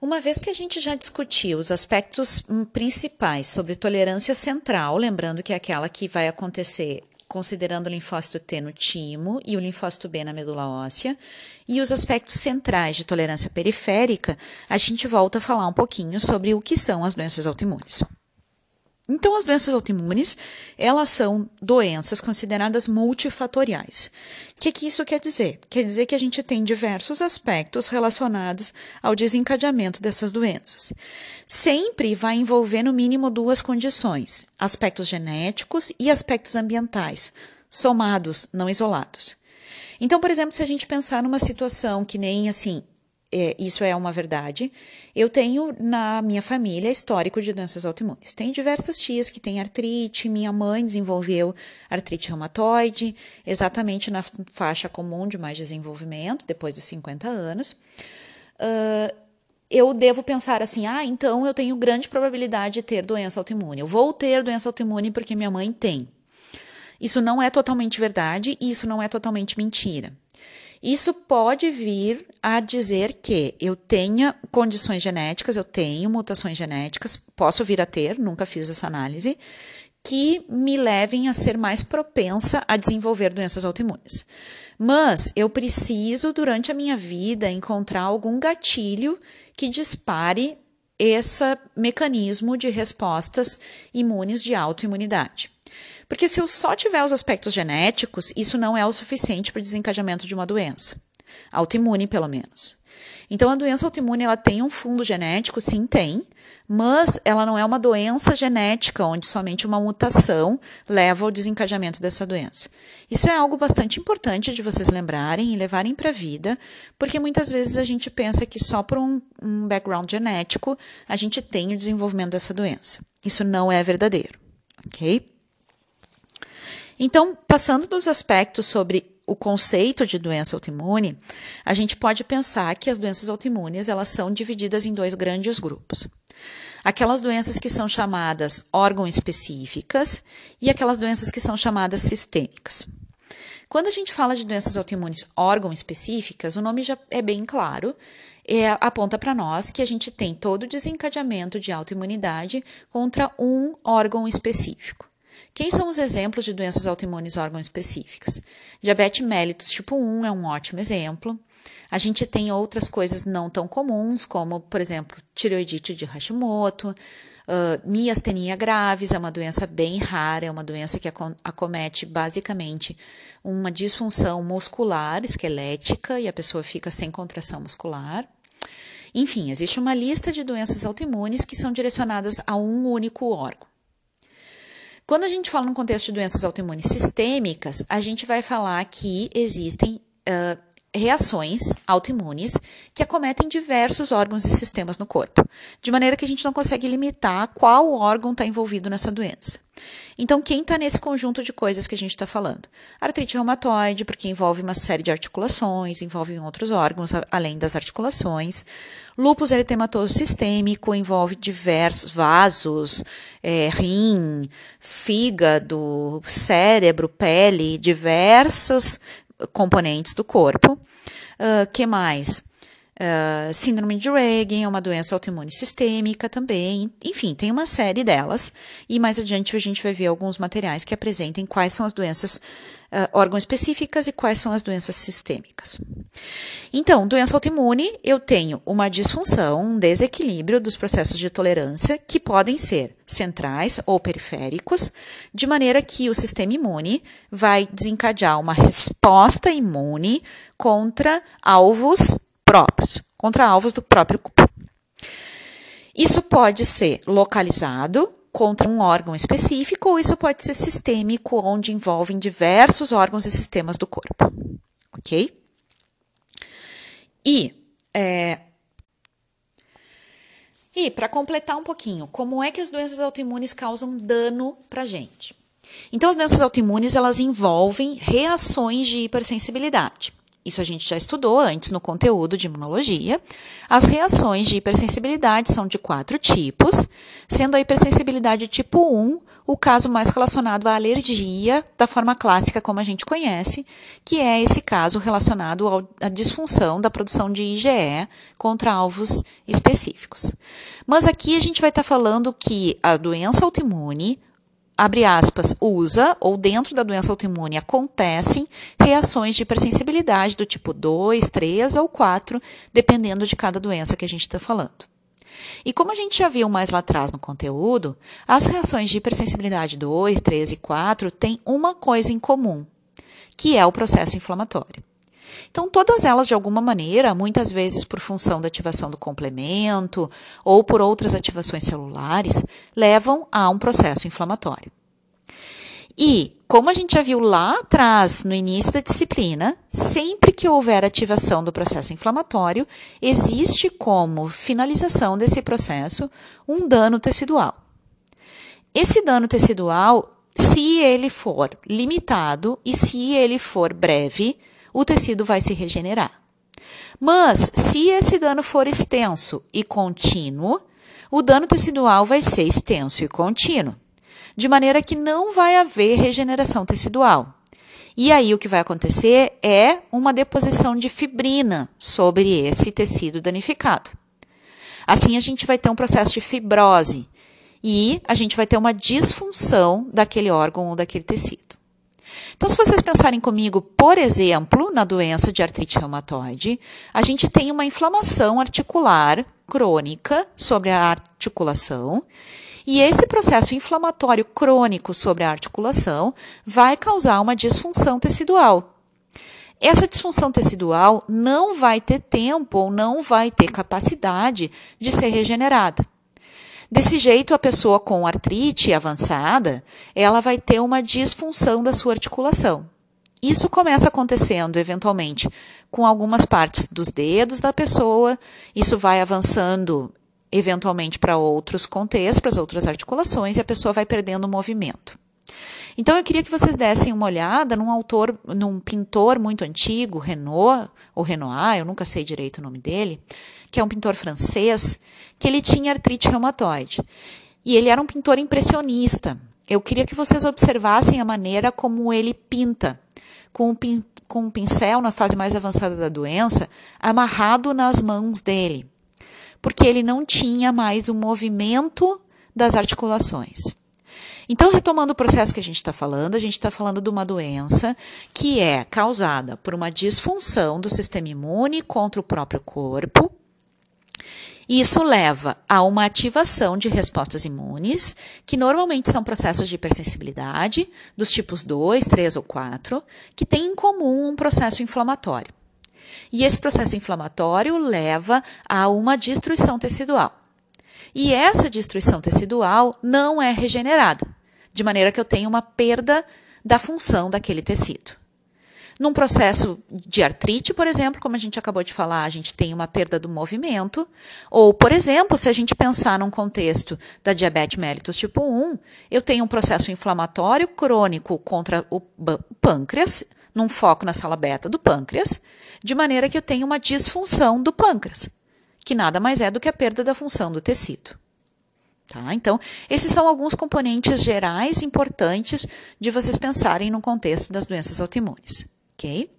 Uma vez que a gente já discutiu os aspectos hum, principais sobre tolerância central, lembrando que é aquela que vai acontecer considerando o linfócito T no timo e o linfócito B na medula óssea, e os aspectos centrais de tolerância periférica, a gente volta a falar um pouquinho sobre o que são as doenças autoimunes. Então, as doenças autoimunes, elas são doenças consideradas multifatoriais. O que, que isso quer dizer? Quer dizer que a gente tem diversos aspectos relacionados ao desencadeamento dessas doenças. Sempre vai envolver no mínimo duas condições: aspectos genéticos e aspectos ambientais, somados, não isolados. Então, por exemplo, se a gente pensar numa situação que nem assim, é, isso é uma verdade. Eu tenho na minha família histórico de doenças autoimunes. Tem diversas tias que têm artrite, minha mãe desenvolveu artrite reumatoide, exatamente na faixa comum de mais desenvolvimento, depois dos 50 anos. Uh, eu devo pensar assim: ah, então eu tenho grande probabilidade de ter doença autoimune. Eu vou ter doença autoimune porque minha mãe tem. Isso não é totalmente verdade e isso não é totalmente mentira. Isso pode vir a dizer que eu tenha condições genéticas, eu tenho mutações genéticas, posso vir a ter, nunca fiz essa análise, que me levem a ser mais propensa a desenvolver doenças autoimunes. Mas eu preciso, durante a minha vida, encontrar algum gatilho que dispare esse mecanismo de respostas imunes de autoimunidade. Porque se eu só tiver os aspectos genéticos, isso não é o suficiente para o desencadeamento de uma doença. Autoimune, pelo menos. Então, a doença autoimune, ela tem um fundo genético? Sim, tem. Mas ela não é uma doença genética, onde somente uma mutação leva ao desencadeamento dessa doença. Isso é algo bastante importante de vocês lembrarem e levarem para a vida, porque muitas vezes a gente pensa que só por um, um background genético a gente tem o desenvolvimento dessa doença. Isso não é verdadeiro, ok? Então, passando dos aspectos sobre o conceito de doença autoimune, a gente pode pensar que as doenças autoimunes elas são divididas em dois grandes grupos. Aquelas doenças que são chamadas órgão específicas e aquelas doenças que são chamadas sistêmicas. Quando a gente fala de doenças autoimunes órgão específicas, o nome já é bem claro, é, aponta para nós que a gente tem todo o desencadeamento de autoimunidade contra um órgão específico. Quem são os exemplos de doenças autoimunes órgão específicas? Diabetes mellitus tipo 1 é um ótimo exemplo. A gente tem outras coisas não tão comuns, como, por exemplo, tireoidite de Hashimoto, uh, miastenia graves, é uma doença bem rara, é uma doença que acomete basicamente uma disfunção muscular, esquelética, e a pessoa fica sem contração muscular. Enfim, existe uma lista de doenças autoimunes que são direcionadas a um único órgão. Quando a gente fala no contexto de doenças autoimunes sistêmicas, a gente vai falar que existem uh, reações autoimunes que acometem diversos órgãos e sistemas no corpo, de maneira que a gente não consegue limitar qual órgão está envolvido nessa doença. Então, quem está nesse conjunto de coisas que a gente está falando? Artrite reumatoide, porque envolve uma série de articulações, envolve outros órgãos além das articulações. Lúpus eritematoso sistêmico envolve diversos vasos, é, rim, fígado, cérebro, pele, diversos componentes do corpo. Uh, que mais? Uh, síndrome de Reagan é uma doença autoimune sistêmica também. Enfim, tem uma série delas. E mais adiante a gente vai ver alguns materiais que apresentem quais são as doenças uh, órgão específicas e quais são as doenças sistêmicas. Então, doença autoimune, eu tenho uma disfunção, um desequilíbrio dos processos de tolerância que podem ser centrais ou periféricos, de maneira que o sistema imune vai desencadear uma resposta imune contra alvos próprios, contra alvos do próprio corpo. Isso pode ser localizado contra um órgão específico, ou isso pode ser sistêmico, onde envolvem diversos órgãos e sistemas do corpo. Ok? E, é, e para completar um pouquinho, como é que as doenças autoimunes causam dano para gente? Então, as doenças autoimunes elas envolvem reações de hipersensibilidade. Isso a gente já estudou antes no conteúdo de imunologia. As reações de hipersensibilidade são de quatro tipos, sendo a hipersensibilidade tipo 1 o caso mais relacionado à alergia, da forma clássica como a gente conhece, que é esse caso relacionado à disfunção da produção de IgE contra alvos específicos. Mas aqui a gente vai estar falando que a doença autoimune, abre aspas, usa, ou dentro da doença autoimune acontecem reações de hipersensibilidade do tipo 2, 3 ou 4, dependendo de cada doença que a gente está falando. E como a gente já viu mais lá atrás no conteúdo, as reações de hipersensibilidade 2, 3 e 4 têm uma coisa em comum, que é o processo inflamatório. Então, todas elas, de alguma maneira, muitas vezes por função da ativação do complemento ou por outras ativações celulares, levam a um processo inflamatório. E, como a gente já viu lá atrás, no início da disciplina, sempre que houver ativação do processo inflamatório, existe como finalização desse processo um dano tecidual. Esse dano tecidual, se ele for limitado e se ele for breve, o tecido vai se regenerar. Mas, se esse dano for extenso e contínuo, o dano tecidual vai ser extenso e contínuo, de maneira que não vai haver regeneração tecidual. E aí o que vai acontecer é uma deposição de fibrina sobre esse tecido danificado. Assim a gente vai ter um processo de fibrose e a gente vai ter uma disfunção daquele órgão ou daquele tecido. Então, se vocês pensarem comigo, por exemplo, na doença de artrite reumatoide, a gente tem uma inflamação articular crônica sobre a articulação. E esse processo inflamatório crônico sobre a articulação vai causar uma disfunção tecidual. Essa disfunção tecidual não vai ter tempo ou não vai ter capacidade de ser regenerada. Desse jeito, a pessoa com artrite avançada, ela vai ter uma disfunção da sua articulação. Isso começa acontecendo eventualmente com algumas partes dos dedos da pessoa, isso vai avançando eventualmente para outros contextos, para as outras articulações, e a pessoa vai perdendo o movimento. Então eu queria que vocês dessem uma olhada num autor, num pintor muito antigo, Renault, ou Renoir, eu nunca sei direito o nome dele, que é um pintor francês, que ele tinha artrite reumatoide. E ele era um pintor impressionista. Eu queria que vocês observassem a maneira como ele pinta, com um, pin com um pincel na fase mais avançada da doença, amarrado nas mãos dele, porque ele não tinha mais o movimento das articulações. Então, retomando o processo que a gente está falando, a gente está falando de uma doença que é causada por uma disfunção do sistema imune contra o próprio corpo, isso leva a uma ativação de respostas imunes, que normalmente são processos de hipersensibilidade, dos tipos 2, 3 ou 4, que têm em comum um processo inflamatório. E esse processo inflamatório leva a uma destruição tecidual. E essa destruição tecidual não é regenerada, de maneira que eu tenho uma perda da função daquele tecido. Num processo de artrite, por exemplo, como a gente acabou de falar, a gente tem uma perda do movimento. Ou, por exemplo, se a gente pensar num contexto da diabetes mellitus tipo 1, eu tenho um processo inflamatório crônico contra o pâncreas, num foco na sala beta do pâncreas, de maneira que eu tenho uma disfunção do pâncreas, que nada mais é do que a perda da função do tecido. Tá? Então, esses são alguns componentes gerais importantes de vocês pensarem no contexto das doenças autoimunes ok?